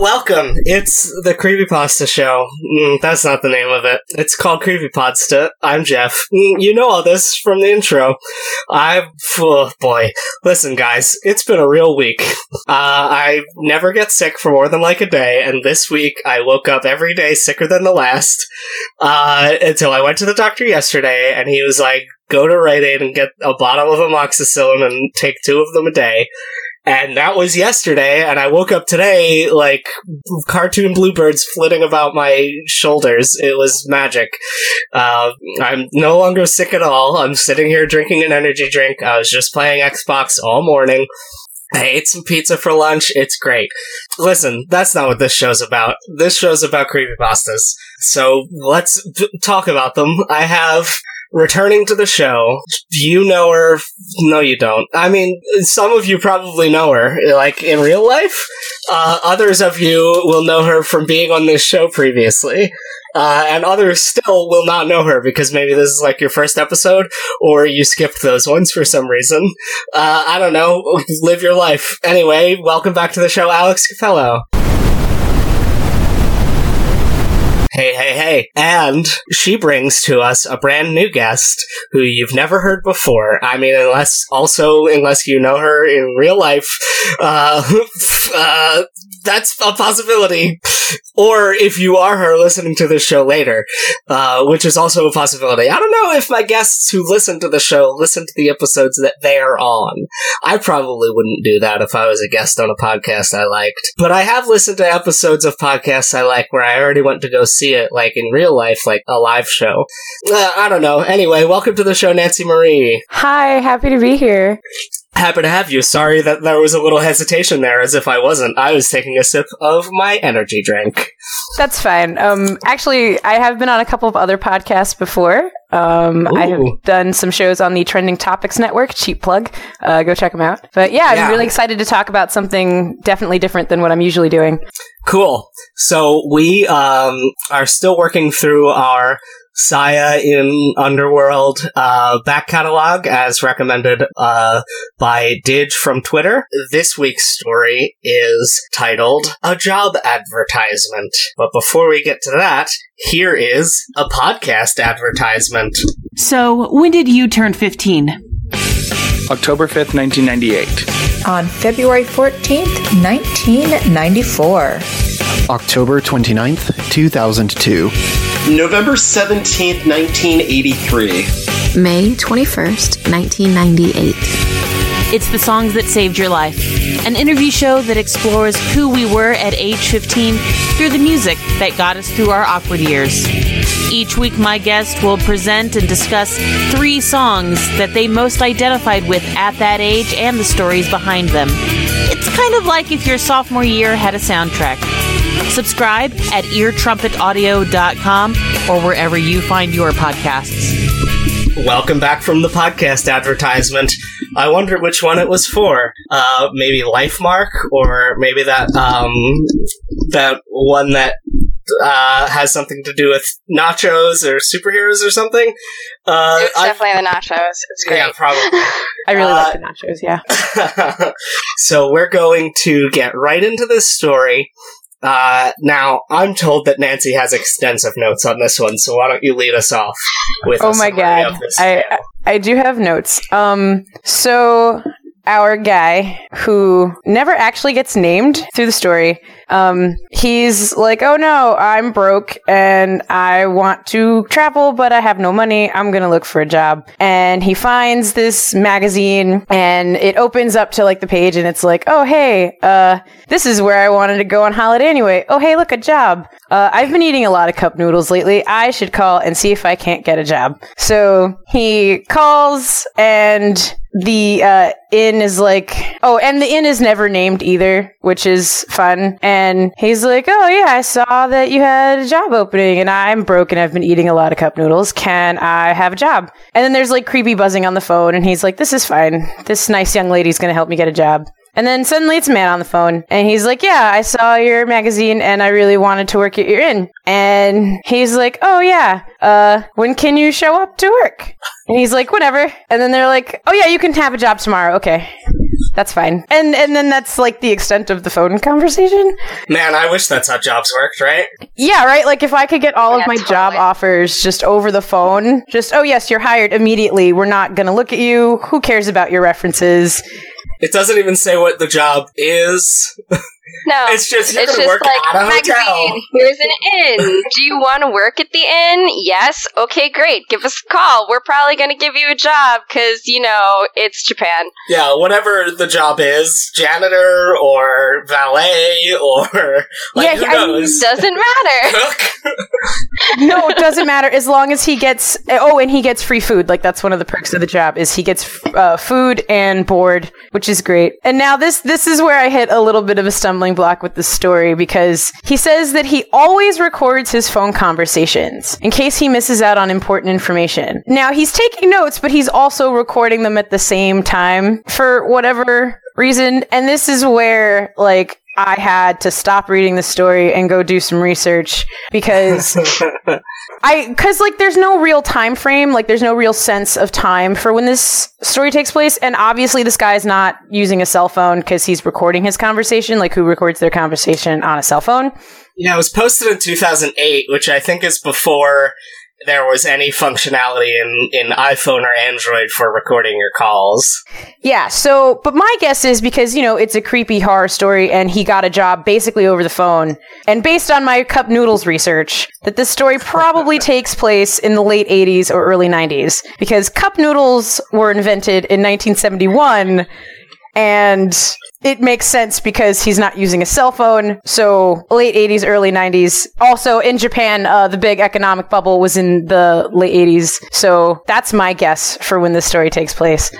Welcome. It's the Creepypasta Show. Mm, that's not the name of it. It's called Creepypasta. I'm Jeff. Mm, you know all this from the intro. I, oh boy. Listen, guys, it's been a real week. Uh, I never get sick for more than like a day, and this week I woke up every day sicker than the last. Uh, until I went to the doctor yesterday, and he was like, go to Rite Aid and get a bottle of amoxicillin and take two of them a day. And that was yesterday, and I woke up today like cartoon bluebirds flitting about my shoulders. It was magic. Uh, I'm no longer sick at all. I'm sitting here drinking an energy drink. I was just playing Xbox all morning. I ate some pizza for lunch. It's great. Listen, that's not what this show's about. This show's about creepypastas. So let's talk about them. I have returning to the show. You know her. No, you don't. I mean, some of you probably know her, like in real life. Uh, others of you will know her from being on this show previously. Uh, and others still will not know her because maybe this is like your first episode or you skipped those ones for some reason. Uh, I don't know. Live your life. Anyway, welcome back to the show, Alex Capello. Hey, hey, hey. And she brings to us a brand new guest who you've never heard before. I mean, unless, also, unless you know her in real life, uh, uh, that's a possibility. Or if you are her listening to this show later, uh, which is also a possibility. I don't know if my guests who listen to the show listen to the episodes that they're on. I probably wouldn't do that if I was a guest on a podcast I liked. But I have listened to episodes of podcasts I like where I already went to go see it, like in real life, like a live show. Uh, I don't know. Anyway, welcome to the show, Nancy Marie. Hi, happy to be here. Happy to have you. Sorry that there was a little hesitation there, as if I wasn't. I was taking a sip of my energy drink. That's fine. Um, actually, I have been on a couple of other podcasts before. Um, I have done some shows on the Trending Topics Network. Cheap plug. Uh, go check them out. But yeah, I'm really excited to talk about something definitely different than what I'm usually doing. Cool. So we um, are still working through our Saya in Underworld uh, back catalog as recommended uh, by Didge from Twitter. This week's story is titled A Job Advertisement. But before we get to that, here is a podcast advertisement. So, when did you turn 15? October 5th, 1998. on February 14th, 1994. October 29th, 2002. November 17th, 1983. May 21st, 1998. It's the songs that saved your life. An interview show that explores who we were at age 15 through the music that got us through our awkward years. Each week, my guest will present and discuss three songs that they most identified with at that age and the stories behind them. It's kind of like if your sophomore year had a soundtrack. Subscribe at eartrumpetaudio.com or wherever you find your podcasts. Welcome back from the podcast advertisement. I wonder which one it was for. Uh, maybe Lifemark, or maybe that um, that one that uh, has something to do with nachos or superheroes or something. Uh, It's I- definitely the nachos. It's great. yeah, probably. I really Uh, like the nachos. Yeah. so we're going to get right into this story. Uh, now, I'm told that Nancy has extensive notes on this one, so why don't you lead us off with Oh my god. I tale. I do have notes. Um so our guy who never actually gets named through the story. Um he's like, "Oh no, I'm broke and I want to travel but I have no money. I'm going to look for a job." And he finds this magazine and it opens up to like the page and it's like, "Oh hey, uh this is where I wanted to go on holiday anyway. Oh hey, look a job. Uh, I've been eating a lot of cup noodles lately. I should call and see if I can't get a job. So he calls and the uh, inn is like, oh, and the inn is never named either, which is fun. And he's like, oh yeah, I saw that you had a job opening, and I'm broke and I've been eating a lot of cup noodles. Can I have a job? And then there's like creepy buzzing on the phone, and he's like, this is fine. This nice young lady's gonna help me get a job. And then suddenly it's a man on the phone, and he's like, "Yeah, I saw your magazine, and I really wanted to work at your inn." And he's like, "Oh yeah, uh, when can you show up to work?" And he's like, "Whenever." And then they're like, "Oh yeah, you can have a job tomorrow." Okay, that's fine. And and then that's like the extent of the phone conversation. Man, I wish that's how jobs worked, right? Yeah, right. Like if I could get all Yeah, of my totally. job offers just over the phone, just oh yes, you're hired immediately. We're not gonna look at you. Who cares about your references? It doesn't even say what the job is. No, It's just you're it's gonna just work like at a hotel. magazine. Here's an inn. Do you want to work at the inn? Yes. Okay, great. Give us a call. We're probably going to give you a job because you know it's Japan. Yeah, whatever the job is, janitor or valet or like Yeah, who I mean, knows? Doesn't matter. Cook. no, it doesn't matter as long as he gets. Oh, and he gets free food. Like that's one of the perks of the job is he gets uh, food and board, which is great. And now this this is where I hit a little bit of a stumbling block with the story because he says that he always records his phone conversations in case he misses out on important information. Now he's taking notes, but he's also recording them at the same time for whatever reason. And this is where like. I had to stop reading the story and go do some research because I because like there's no real time frame, like there's no real sense of time for when this story takes place, and obviously this guy's not using a cell phone because he's recording his conversation. Like who records their conversation on a cell phone? Yeah, it was posted in 2008, which I think is before there was any functionality in, in iPhone or Android for recording your calls. Yeah. So, but my guess is because you know it's a creepy horror story, and he got a job basically over the phone, and based on my cup noodles research, that this story probably takes place in the late 80s or early 90s because cup noodles were invented in 1971 and it makes sense because he's not using a cell phone. So late 80s, early 90s. Also in Japan, uh, the big economic bubble was in the late 80s. So that's my guess for when this story takes place.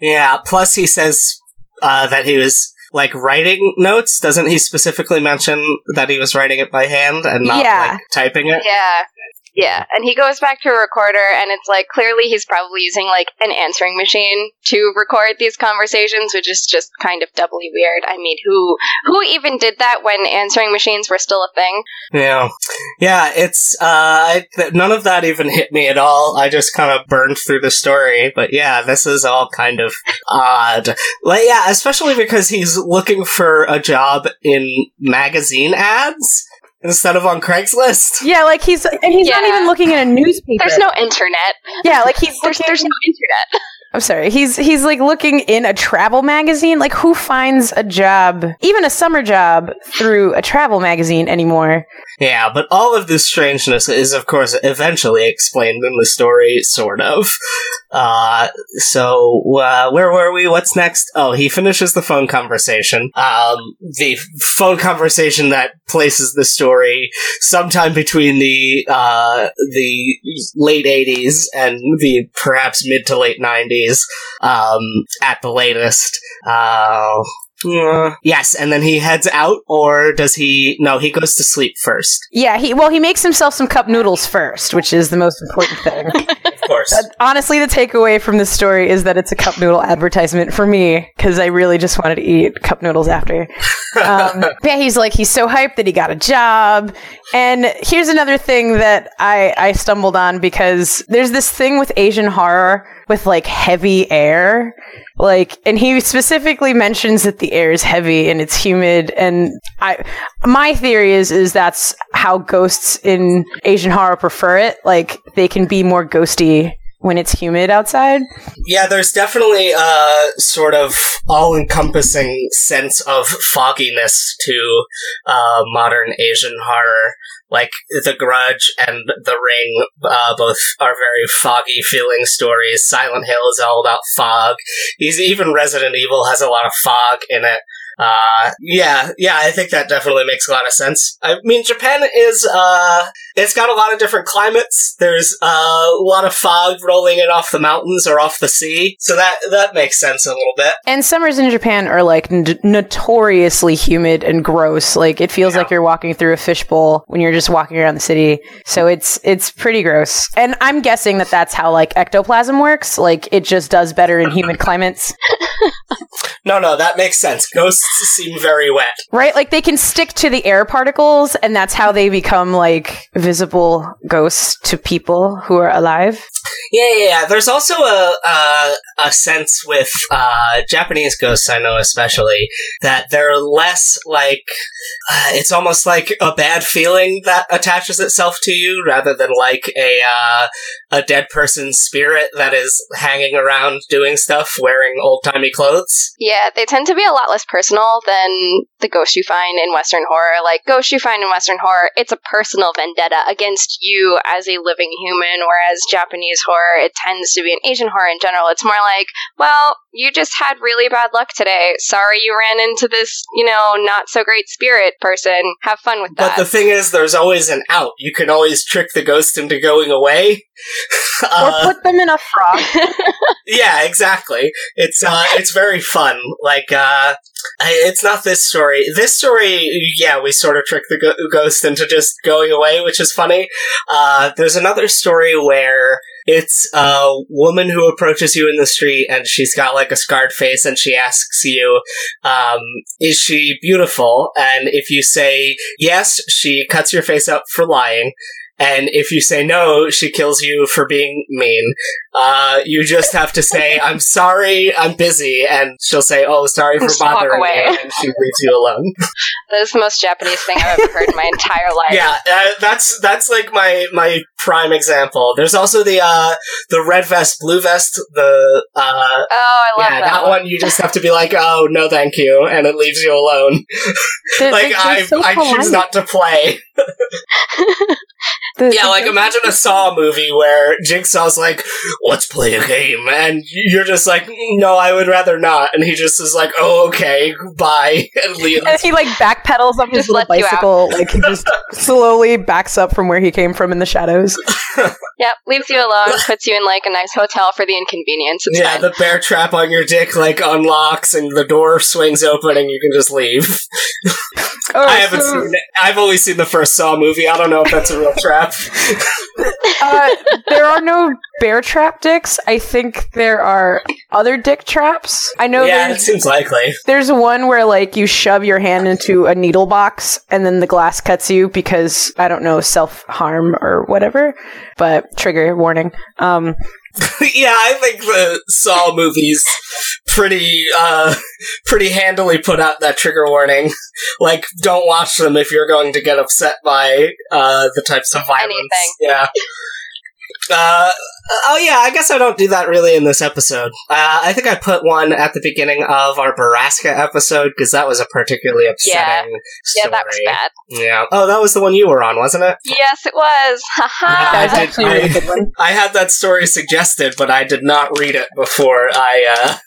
Yeah, plus he says uh, that he was like writing notes. Doesn't he specifically mention that he was writing it by hand and not Yeah. like typing it? Yeah. Yeah, and he goes back to a recorder, and it's like clearly he's probably using like an answering machine to record these conversations, which is just kind of doubly weird. I mean, who who even did that when answering machines were still a thing? Yeah, yeah. It's uh, I, th- none of that even hit me at all. I just kind of burned through the story. But yeah, this is all kind of odd. Like, yeah, especially because he's looking for a job in magazine ads instead of on Craigslist. Yeah, like he's and he's not even looking at a newspaper. There's no internet. yeah, like he's There's looking, there's no internet. I'm sorry. He's he's like looking in a travel magazine. Like who finds a job, even a summer job, through a travel magazine anymore? Yeah, but all of this strangeness is, of course, eventually explained in the story, sort of. Uh, so, uh, where were we? What's next? Oh, he finishes the phone conversation. Um, the phone conversation that places the story sometime between the, uh, the late 80s and the perhaps mid to late 90s, um, at the latest. Uh, uh, yes, and then he heads out, or does he? No, he goes to sleep first. Yeah, he well he makes himself some cup noodles first, which is the most important thing. Of course. Honestly, the takeaway from this story is that it's a cup noodle advertisement for me because I really just wanted to eat cup noodles after. Um, yeah, he's like he's so hyped that he got a job. And here's another thing that I I stumbled on because there's this thing with Asian horror with like heavy air. Like, and he specifically mentions that the air is heavy and it's humid. And I, my theory is, is that's how ghosts in Asian horror prefer it. Like, they can be more ghosty when it's humid outside. Yeah, there's definitely a sort of all-encompassing sense of fogginess to uh, modern Asian horror. Like The Grudge and The Ring, uh, both are very foggy feeling stories. Silent Hill is all about fog. He's even Resident Evil has a lot of fog in it. Uh, yeah, yeah, I think that definitely makes a lot of sense. I mean, Japan is, uh, it's got a lot of different climates. There's uh, a lot of fog rolling in off the mountains or off the sea, so that that makes sense a little bit. And summers in Japan are like n- notoriously humid and gross. Like it feels Yeah. like you're walking through a fishbowl when you're just walking around the city. So it's it's pretty gross. And I'm guessing that that's how like ectoplasm works. Like it just does better in humid climates, No, no, that makes sense. Ghosts seem very wet. right? Like they can stick to the air particles, and that's how they become like visible ghosts to people who are alive. Yeah, yeah, yeah. There's also a a, a sense with uh, Japanese ghosts, I know especially, that they're less like uh, it's almost like a bad feeling that attaches itself to you, rather than like a uh, a dead person's spirit that is hanging around doing stuff, wearing old timey clothes. Yeah, they tend to be a lot less personal than the ghosts you find in Western horror. Like, ghosts you find in Western horror, it's a personal vendetta Uh, against you as a living human, whereas Japanese horror, it tends to be, an Asian horror in general, it's more like, well, you just had really bad luck today. Sorry you ran into this, you know, not so great spirit person. Have fun with that. But the thing is, there's always an out. You can always trick the ghost into going away. Or Uh, put them in a frock. Yeah, exactly. It's uh, it's very fun. Like, uh, it's not this story. This story, yeah, we sort of trick the go- ghost into just going away, which is funny. Uh, there's another story where it's a woman who approaches you in the street and she's got like a scarred face and she asks you, um, is she beautiful? And if you say yes, she cuts your face up for lying. And if you say no, she kills you for being mean. Uh, you just have to say, I'm sorry, I'm busy, and she'll say, oh, sorry for Just bothering you, and she leaves you alone. that is the most Japanese thing I've ever heard in my entire life. yeah, uh, that's, that's like my, my prime example. There's also the, uh, the red vest, blue vest, the, uh, Oh, I love yeah, that, that one you just have to be like, oh, no thank you, and it leaves you alone. Like, I, so I choose not to play. The- Yeah, the like ghosts- imagine a Saw movie where Jigsaw's like, "Let's play a game," and you're just like, "No, I would rather not," and he just is like, "Oh, okay, bye," and leaves. And he like backpedals up his little lets you out. bicycle, like he just slowly backs up from where he came from in the shadows. Yep, leaves you alone, puts you in like a nice hotel for the inconvenience. It's yeah, fine. the bear trap on your dick like unlocks and the door swings open and you can just leave. Oh, I haven't so, seen it. I've only seen the first Saw movie. I don't know if that's a real trap. uh, there are no bear trap dicks. I think there are other dick traps. I know yeah, it seems likely. there's one where like you shove your hand into a needle box and then the glass cuts you because I don't know self harm or whatever. But trigger warning. Um, yeah, I think the Saw movies pretty uh pretty handily put out that trigger warning. like don't watch them if you're going to get upset by uh the types of violence. Anything. Yeah. Uh, oh yeah, I guess I don't do that really in this episode. Uh, I think I put one at the beginning of our Borrasca episode because that was a particularly upsetting yeah, story. that was bad. Yeah. Oh, that was the one you were on, wasn't it? Yes, it was. Haha. Yeah, I did- actually a really I- I had that story suggested, but I did not read it before I, uh,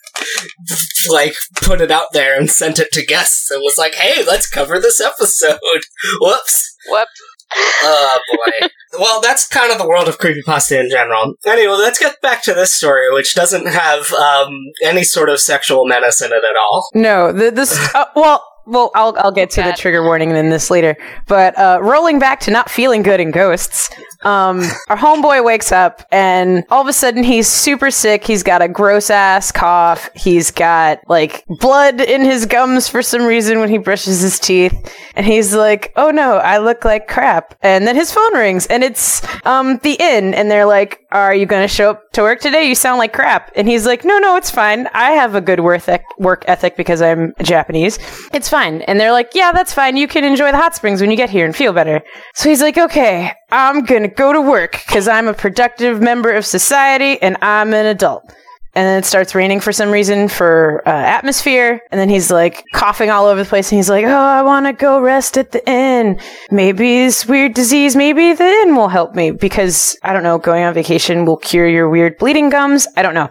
like, put it out there and sent it to guests and was like, hey, let's cover this episode. Whoops. Whoop. Oh, boy. well, that's kind of the world of creepypasta in general. Anyway, let's get back to this story, which doesn't have, um, any sort of sexual menace in it at all. No, the, this. Uh, well, well, I'll I'll get to the trigger warning in this later. But uh, rolling back to not feeling good in ghosts, um, our homeboy wakes up and all of a sudden he's super sick. He's got a gross ass cough. He's got like blood in his gums for some reason when he brushes his teeth, and he's like, "Oh no, I look like crap." And then his phone rings, and it's um the inn, and they're like, "Are you going to show up to work today? You sound like crap." And he's like, "No, no, it's fine. I have a good work ethic, because I'm Japanese. It's fine." And they're like, "Yeah, that's fine. You can enjoy the hot springs when you get here and feel better." So he's like, "Okay, I'm going to go to work because I'm a productive member of society and I'm an adult." And then it starts raining for some reason for uh, atmosphere. And then he's like coughing all over the place. And he's like, Oh, I want to go rest at the inn. Maybe this weird disease, maybe the inn will help me because I don't know, going on vacation will cure your weird bleeding gums. I don't know.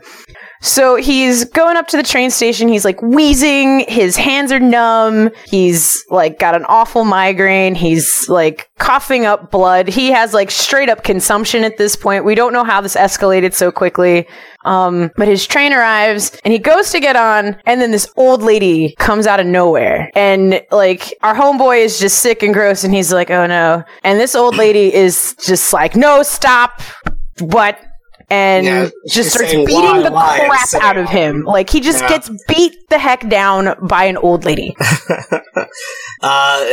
So he's going up to the train station. He's like wheezing. His hands are numb. He's like got an awful migraine. He's like coughing up blood. He has like straight up consumption at this point. We don't know how this escalated so quickly. Um, but his train arrives and he goes to get on, and then this old lady comes out of nowhere. And like our homeboy is just sick and gross, and he's like, oh no. And this old lady is just like, no, stop. What? And Yeah, just starts beating "Why, the why?" crap sitting out of him. Like he just Yeah. gets beat the heck down by an old lady. uh,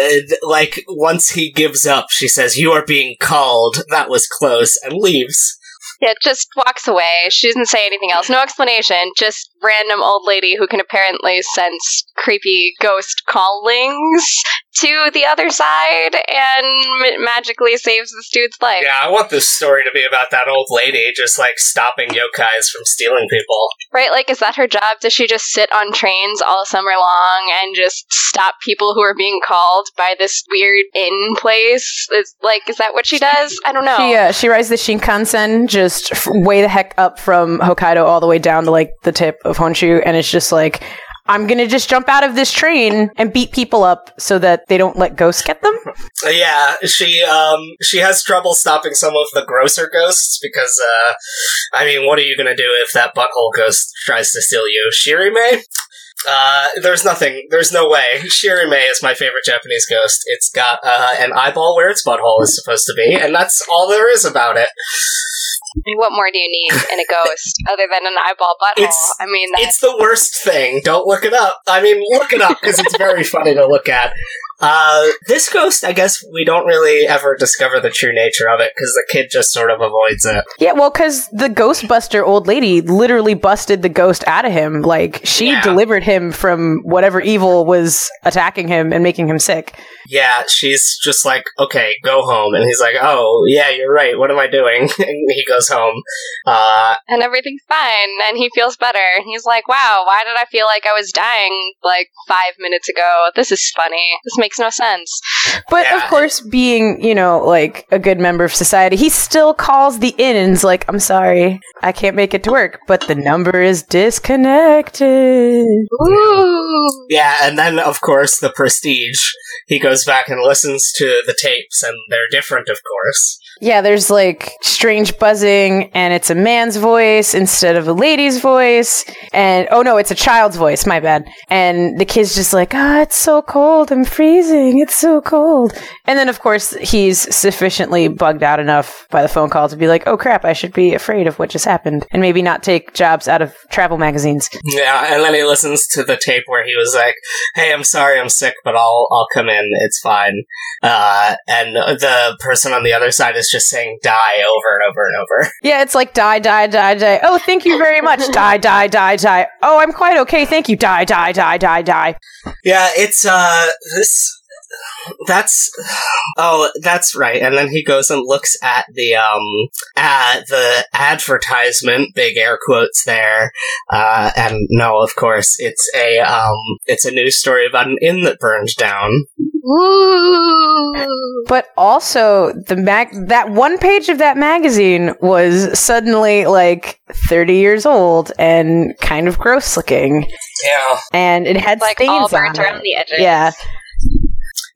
like once he gives up, she says, "You are being called." That was close, and leaves. Yeah, just walks away. She doesn't say anything else. No explanation. Just random old lady who can apparently sense creepy ghost callings to the other side and m- magically saves this dude's life. Yeah, I want this story to be about that old lady just like stopping yokais from stealing people. Right? Like, is that her job? Does she just sit on trains all summer long and just stop people who are being called by this weird inn place? Is like, is that what she does? I don't know. She uh, she rides the Shinkansen just f- way the heck up from Hokkaido all the way down to like the tip of Honshu, and it's just like. I'm gonna just jump out of this train and beat people up so that they don't let ghosts get them. Uh, yeah, she um she has trouble stopping some of the grosser ghosts because uh I mean, what are you gonna do if that butthole ghost tries to steal you? Shirime? Uh, there's nothing. There's no way. Shirime is my favorite Japanese ghost. It's got uh, an eyeball where its butthole is supposed to be, and that's all there is about it. What more do you need in a ghost other than an eyeball butthole? It's- I mean, that's It's the worst thing. Don't look it up. I mean, look it up because it's very funny to look at. Uh, this ghost, I guess we don't really ever discover the true nature of it because the kid just sort of avoids it. Yeah, well, because the Ghostbuster old lady literally busted the ghost out of him. Like she Yeah. delivered him from whatever evil was attacking him and making him sick. Yeah, she's just like, okay, go home. And he's like, oh, yeah, you're right. What am I doing? And he goes home. Uh, and everything's fine, and he feels better. And he's like, "Wow, why did I feel like I was dying like five minutes ago? This is funny. This makes no sense." But Yeah. of course, being you know like a good member of society, he still calls the inn and's like, "I'm sorry, I can't make it to work, but the number is disconnected." Ooh, yeah, and then, of course, the prestige. He goes back and listens to the tapes, and they're different, of course. Yeah, there's like strange buzzing, and it's a man's voice instead of a lady's voice. And oh no, it's a child's voice, my bad. And the kid's just like, ah, it's so cold, I'm freezing, it's so cold. And then, of course, he's sufficiently bugged out enough by the phone call to be like, oh crap, I should be afraid of what just happened, and maybe not take jobs out of travel magazines. Yeah, and then he listens to the tape where he was like, "Hey, I'm sorry, I'm sick, but I'll I'll come in. It's fine." Uh, and the person on the other side is just saying "die" over and over and over. Yeah, it's like die, die, die, die. Oh, thank you very much. die, die, die, die. Oh, I'm quite okay. Thank you. Die, die, die, die, die. Yeah, it's uh this. That's oh, that's right. And then he goes and looks at the um at the advertisement, big air quotes there. Uh, and no, of course, it's a um it's a news story about an inn that burned down. ooh. But also, the mag that one page of that magazine was suddenly like 30 years old and kind of gross looking, Yeah. and it had like stains all on burnt it. around the edges. Yeah,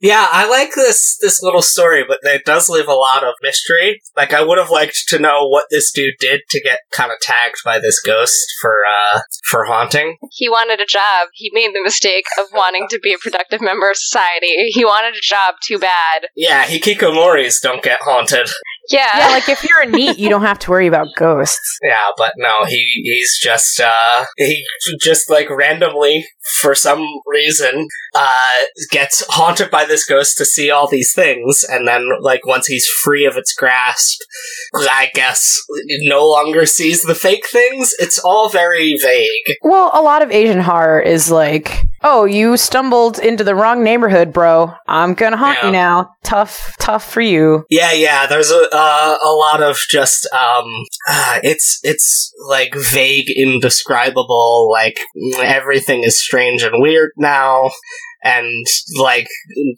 Yeah, I like this this little story, but it does leave a lot of mystery. Like I would have liked to know what this dude did to get kind of tagged by this ghost for uh for haunting. He wanted a job. He made the mistake of wanting to be a productive member of society. He wanted a job too bad. Yeah, hikikomoris don't get haunted. Yeah. yeah. Like if you're a NEET, you don't have to worry about ghosts. Yeah, but no, he he's just uh he just like randomly for some reason uh gets haunted by this ghost to see all these things and then like once he's free of its grasp, I guess no longer sees the fake things. It's all very vague. Well, a lot of Asian horror is like, oh, you stumbled into the wrong neighborhood, bro. I'm gonna haunt Yeah. you now. Tough, tough for you. Yeah, yeah. There's a uh, a lot of just um, uh, it's it's like vague, indescribable. Like everything is strange and weird now, and like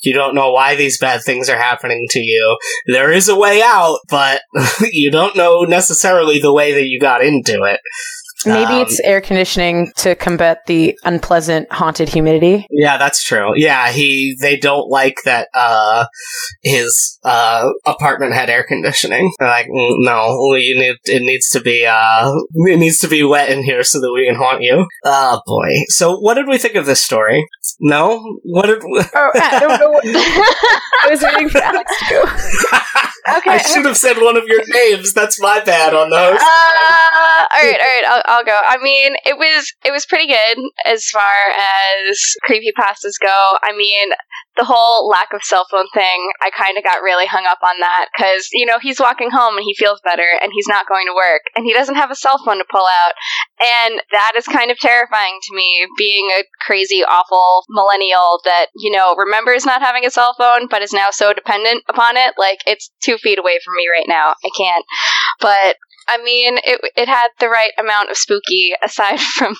you don't know why these bad things are happening to you. There is a way out, but you don't know necessarily the way that you got into it. Maybe Um, it's air conditioning to combat the unpleasant haunted humidity. Yeah, that's true. Yeah, he they don't like that uh his uh apartment had air conditioning. They're like, "Mm, no, we need it needs to be uh it needs to be wet in here so that we can haunt you. Oh boy. So what did we think of this story? No? What did Oh, I don't know. What, I was waiting for Alex to go. Okay. I should have said one of your names. That's my bad on those. Uh, all right, all right, I'll, I'll go. I mean, it was it was pretty good as far as creepy pastas go. I mean, the whole lack of cell phone thing, I kind of got really hung up on that because you know he's walking home and he feels better and he's not going to work and he doesn't have a cell phone to pull out, and that is kind of terrifying to me. Being a crazy, awful millennial that you know remembers not having a cell phone but is now so dependent upon it, like it's two feet away from me right now. I can't. But I mean, it it had the right amount of spooky aside from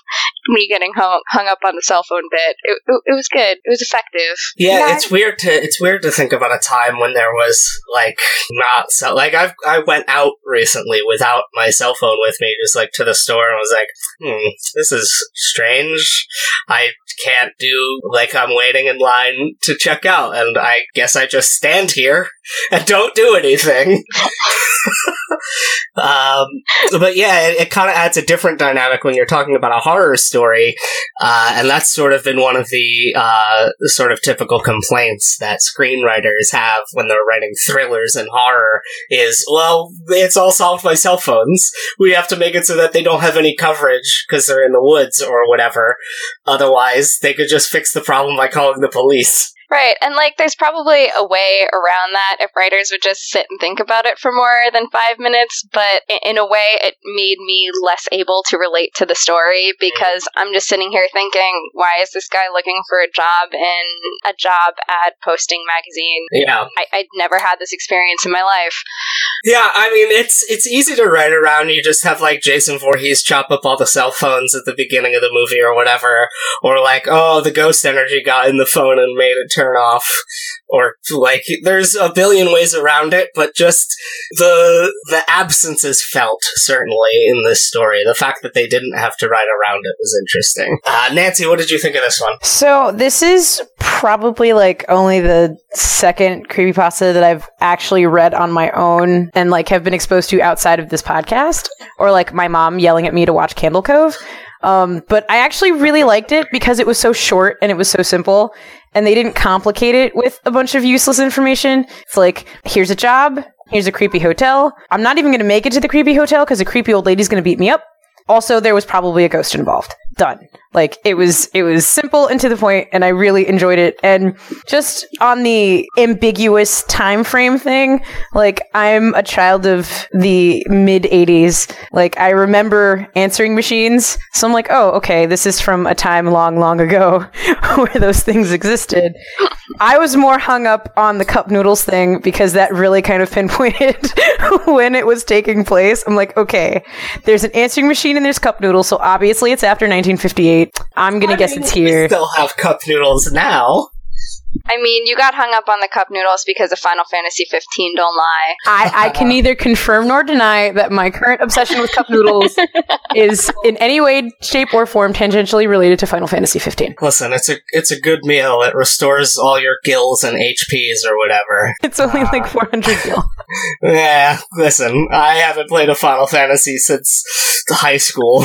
me getting hung, hung up on the cell phone bit. It, it, it was good. It was effective. Yeah, Yeah. it's weird to it's weird to think about a time when there was like not so like I I went out recently without my cell phone with me, just like to the store and was like, hmm, this is strange. I can't do like I'm waiting in line to check out, and I guess I just stand here and don't do anything. um, but yeah, it, it kind of adds a different dynamic when you're talking about a horror story, uh, and that's sort of been one of the uh, sort of typical complaints that screenwriters have when they're writing thrillers and horror is, well, it's all solved by cell phones. We have to make it so that they don't have any coverage because they're in the woods or whatever. Otherwise, they could just fix the problem by calling the police. Right, and like there's probably a way around that if writers would just sit and think about it for more than five minutes, but in a way it made me less able to relate to the story because mm. I'm just sitting here thinking, why is this guy looking for a job in a job ad posting magazine? Yeah. I, I'd never had this experience in my life. Yeah, I mean it's it's easy to write around. You just have like Jason Voorhees chop up all the cell phones at the beginning of the movie or whatever, or like oh the ghost energy got in the phone and made it turn off, or like there's a billion ways around it. But just the the absence is felt certainly in this story. The fact that they didn't have to write around it was interesting. Uh, Nancy, what did you think of this one? So this is probably like only the second creepypasta that I've actually read on my own and like have been exposed to outside of this podcast or like my mom yelling at me to watch Candle Cove. Um, but I actually really liked it because it was so short and it was so simple and they didn't complicate it with a bunch of useless information. It's like, here's a job. Here's a creepy hotel. I'm not even going to make it to the creepy hotel because a creepy old lady's going to beat me up. Also, there was probably a ghost involved. Done. Like it was, it was simple and to the point, and I really enjoyed it. And just on the ambiguous time frame thing, like I'm a child of the mid '80s. Like I remember answering machines, so I'm like, oh, okay, this is from a time long, long ago where those things existed. I was more hung up on the cup noodles thing because that really kind of pinpointed when it was taking place. I'm like, okay, there's an answering machine and there's cup noodles, so obviously it's after 1958. I'm gonna guess it's We here. still have cup noodles now. I mean, you got hung up on the cup noodles because of Final Fantasy 15. Don't lie. I, I can neither confirm nor deny that my current obsession with cup noodles is in any way, shape, or form tangentially related to Final Fantasy 15. Listen, it's a it's a good meal. It restores all your gills and HPs or whatever. It's only like uh, 400 gil. Yeah, listen, I haven't played a Final Fantasy since high school.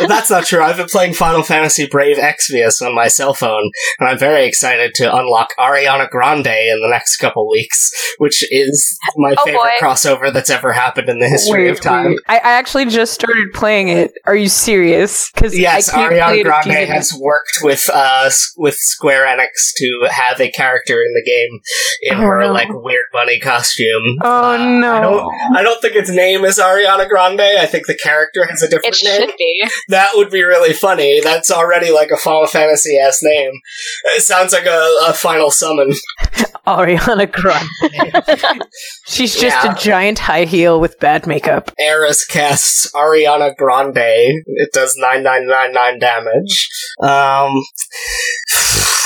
But that's not true. I've been playing Final Fantasy Brave Exvius on my cell phone, and I'm very excited to unlock Ariana Grande in the next couple weeks, which is my Oh, favorite boy. crossover that's ever happened in the history Wait, of time. wait. I, I actually just started playing it. Are you serious? Because Yes, I Ariana Grande has worked with uh with Square Enix to have a character in the game in Oh, her no. like weird bunny costume. Oh Uh, no! I don't, I don't think its name is Ariana Grande. I think the character has a different It name. should be. That would be really funny. That's already like a Final Fantasy ass name. It sounds like a, a final summon. Ariana Grande. She's just Yeah. a giant high heel with bad makeup. Eris casts Ariana Grande. It does 9999 damage. Um,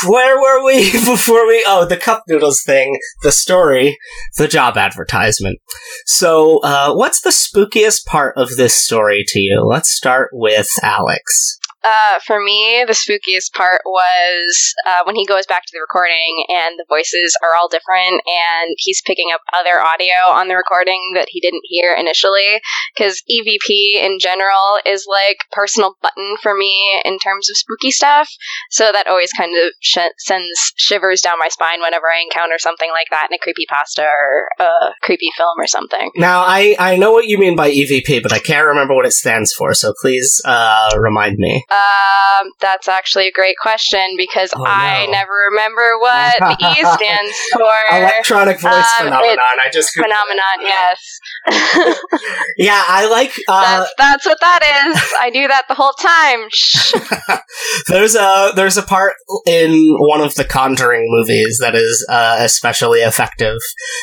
where were we before we? Oh, the cup noodles thing, the story, the job advertisement. So, uh, what's the spookiest part of this story to you? Let's start with Alex. Uh, for me, the spookiest part was uh, when he goes back to the recording and the voices are all different, and he's picking up other audio on the recording that he didn't hear initially. Because EVP in general is like personal button for me in terms of spooky stuff, so that always kind of sh- sends shivers down my spine whenever I encounter something like that in a creepy pasta or a creepy film or something. Now, I I know what you mean by EVP, but I can't remember what it stands for. So please uh, remind me. Um, that's actually a great question because Oh, I no. never remember what the E stands for. Electronic voice Um, phenomenon. I just Phenomenon, yes. Yeah, I like. Uh, that's, that's what that is. I do that the whole time. Shh. there's a there's a part in one of the Conjuring movies that is uh, especially effective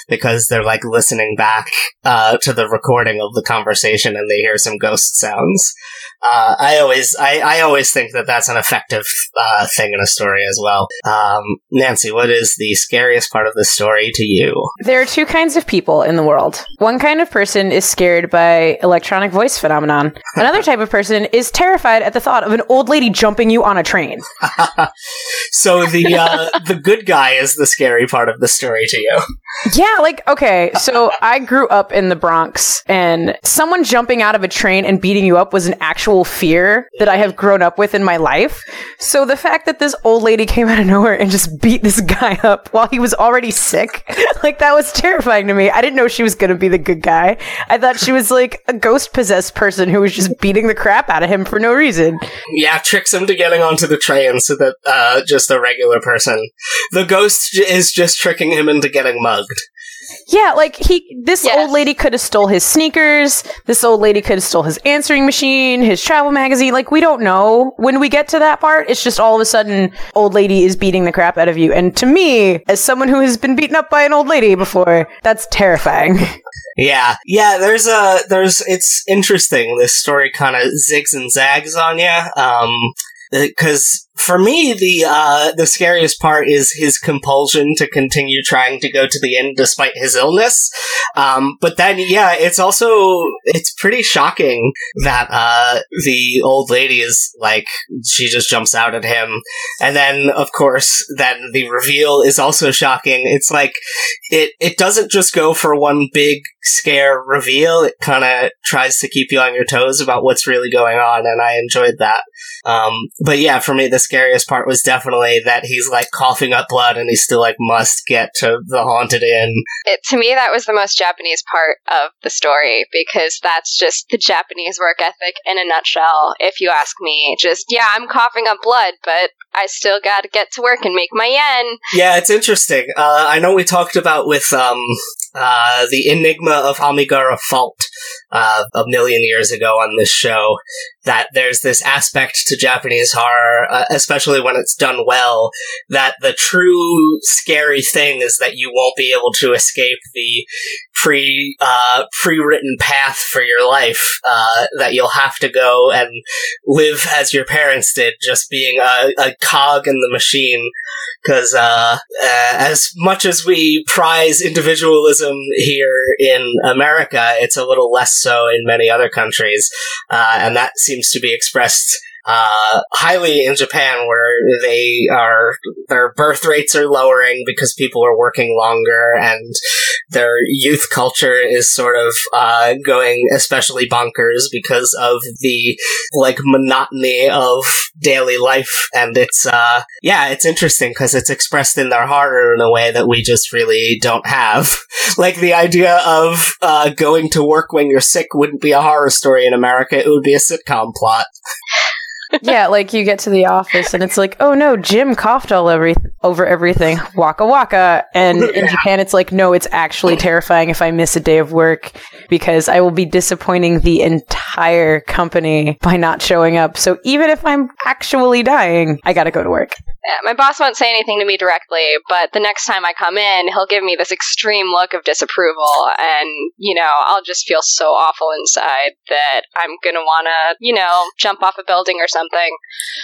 because they're like listening back uh, to the recording of the conversation and they hear some ghost sounds. Uh, I always I, I always think that that's an effective uh, thing in a story as well. Um, Nancy, what is the scariest part of the story to you? There are two kinds of people in the world. One kind of person is scared by electronic voice phenomenon. Another type of person is terrified at the thought of an old lady jumping you on a train. so the uh, the good guy is the scary part of the story to you. Yeah, like okay, so I grew up in the Bronx and someone jumping out of a train and beating you up was an actual fear that I have grown up with in my life. So the fact that this old lady came out of nowhere and just beat this guy up while he was already sick, like that was terrifying to me. I didn't know she was going to be the good guy. I thought she was like a ghost possessed person who was just beating the crap out of him for no reason. Yeah, tricks him to getting onto the train so that uh, just a regular person. The ghost is just tricking him into getting mugged. Yeah, like he this Yes. old lady could have stole his sneakers. This old lady could have stole his answering machine, his travel magazine. Like we don't know. When we get to that part, it's just all of a sudden old lady is beating the crap out of you. And to me, as someone who has been beaten up by an old lady before, that's terrifying. Yeah, yeah. There's a there's. It's interesting. This story kind of zigs and zags on you. Um, because for me, the uh, the scariest part is his compulsion to continue trying to go to the inn despite his illness. Um, but then, yeah, it's also it's pretty shocking that uh, the old lady is like she just jumps out at him, and then of course, then the reveal is also shocking. It's like it it doesn't just go for one big scare reveal. It kind of tries to keep you on your toes about what's really going on, and I enjoyed that. Um, but yeah, for me, the scariest part was definitely that he's like coughing up blood, and he still like must get to the haunted inn. It, to me, that was the most Japanese part of the story because that's just the Japanese work ethic in a nutshell. If you ask me, just yeah, I'm coughing up blood, but I still got to get to work and make my yen. Yeah, it's interesting. Uh, I know we talked about with um, uh, the Enigma of Amigara Fault uh, a million years ago on this show that there's this aspect to Japanese horror, uh, especially when it's done well, that the true scary thing is that you won't be able to escape the pre uh, pre-written path for your life. Uh, that you'll have to go and live as your parents did, just being a, a cog in the machine because uh, uh, as much as we prize individualism here in America, it's a little less so in many other countries, uh, and that seems to be expressed. Uh, highly in Japan, where they are their birth rates are lowering because people are working longer, and their youth culture is sort of uh, going especially bonkers because of the like monotony of daily life. And it's uh yeah it's interesting because it's expressed in their horror in a way that we just really don't have. Like the idea of uh going to work when you're sick wouldn't be a horror story in america. It would be a sitcom plot yeah, like you get to the office and it's like, oh no, Jim coughed all over over everything, waka waka. And in Japan, it's like, no, it's actually terrifying if I miss a day of work because I will be disappointing the entire company by not showing up. So even if I'm actually dying, I gotta go to work. Yeah, my boss won't say anything to me directly, but the next time I come in, he'll give me this extreme look of disapproval, and, you know, I'll just feel so awful inside that I'm gonna wanna, you know, jump off a building or something.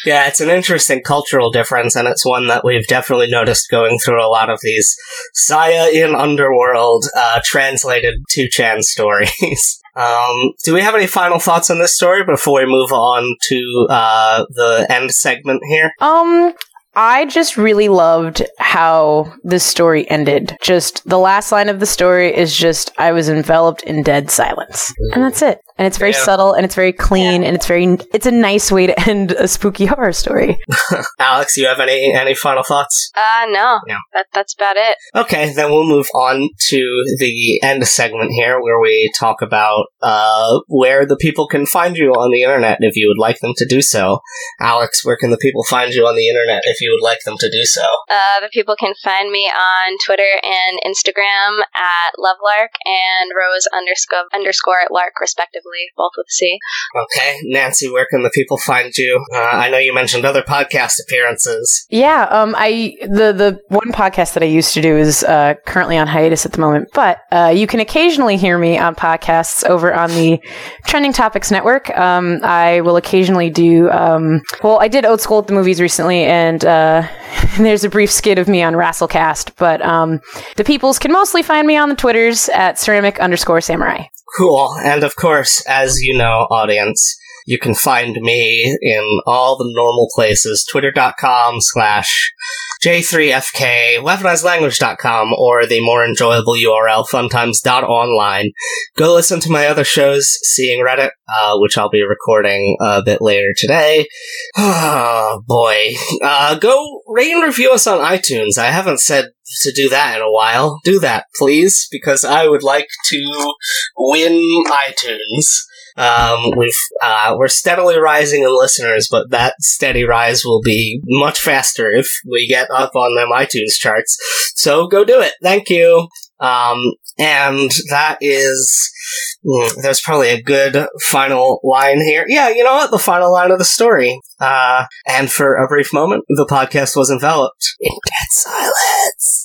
Yeah, it's an interesting cultural difference, and it's one that we've definitely noticed going through a lot of these Saya in Underworld uh, translated 2chan stories. um, do we have any final thoughts on this story before we move on to uh, the end segment here? Um, I just really loved how this story ended. Just the last line of the story is just I was enveloped in dead silence. And that's it. And it's very Yeah. subtle and it's very clean and it's very it's a nice way to end a spooky horror story. Alex, you have any any final thoughts? Uh, no. No. That, that's about it. Okay, then we'll move on to the end segment here where we talk about uh, where the people can find you on the internet if you would like them to do so. Alex, where can the people find you on the internet if you would like them to do so? Uh, the people can find me on Twitter and Instagram at lovelark and rose underscore underscore lark respectively, both with a C. Okay, Nancy, where can the people find you? Uh, I know you mentioned other podcast appearances. Yeah, um I the the one podcast that I used to do is uh currently on hiatus at the moment, but uh you can occasionally hear me on podcasts over on the Trending Topics Network. Um I will occasionally do um well I did Old School at the movies recently and uh there's a brief skit of me on Rasslecast, but um the peoples can mostly find me on the Twitters at ceramic underscore samurai. Cool. And of course, as you know, audience, you can find me in all the normal places, twitter.com slash J3FK, weaponizedlanguage.com, or the more enjoyable URL, funtimes.online. Go listen to my other shows, Seeing Reddit, uh, which I'll be recording a bit later today. Oh, boy. Uh, go rate and review us on iTunes. I haven't said to do that in a while. Do that, please, because I would like to win iTunes. Um, we've uh, we're steadily rising in listeners, but that steady rise will be much faster if we get up on them iTunes charts. So go do it. Thank you. Um, and that is mm, there's probably a good final line here. Yeah, you know what? The final line of the story. Uh, and for a brief moment, the podcast was enveloped in dead silence.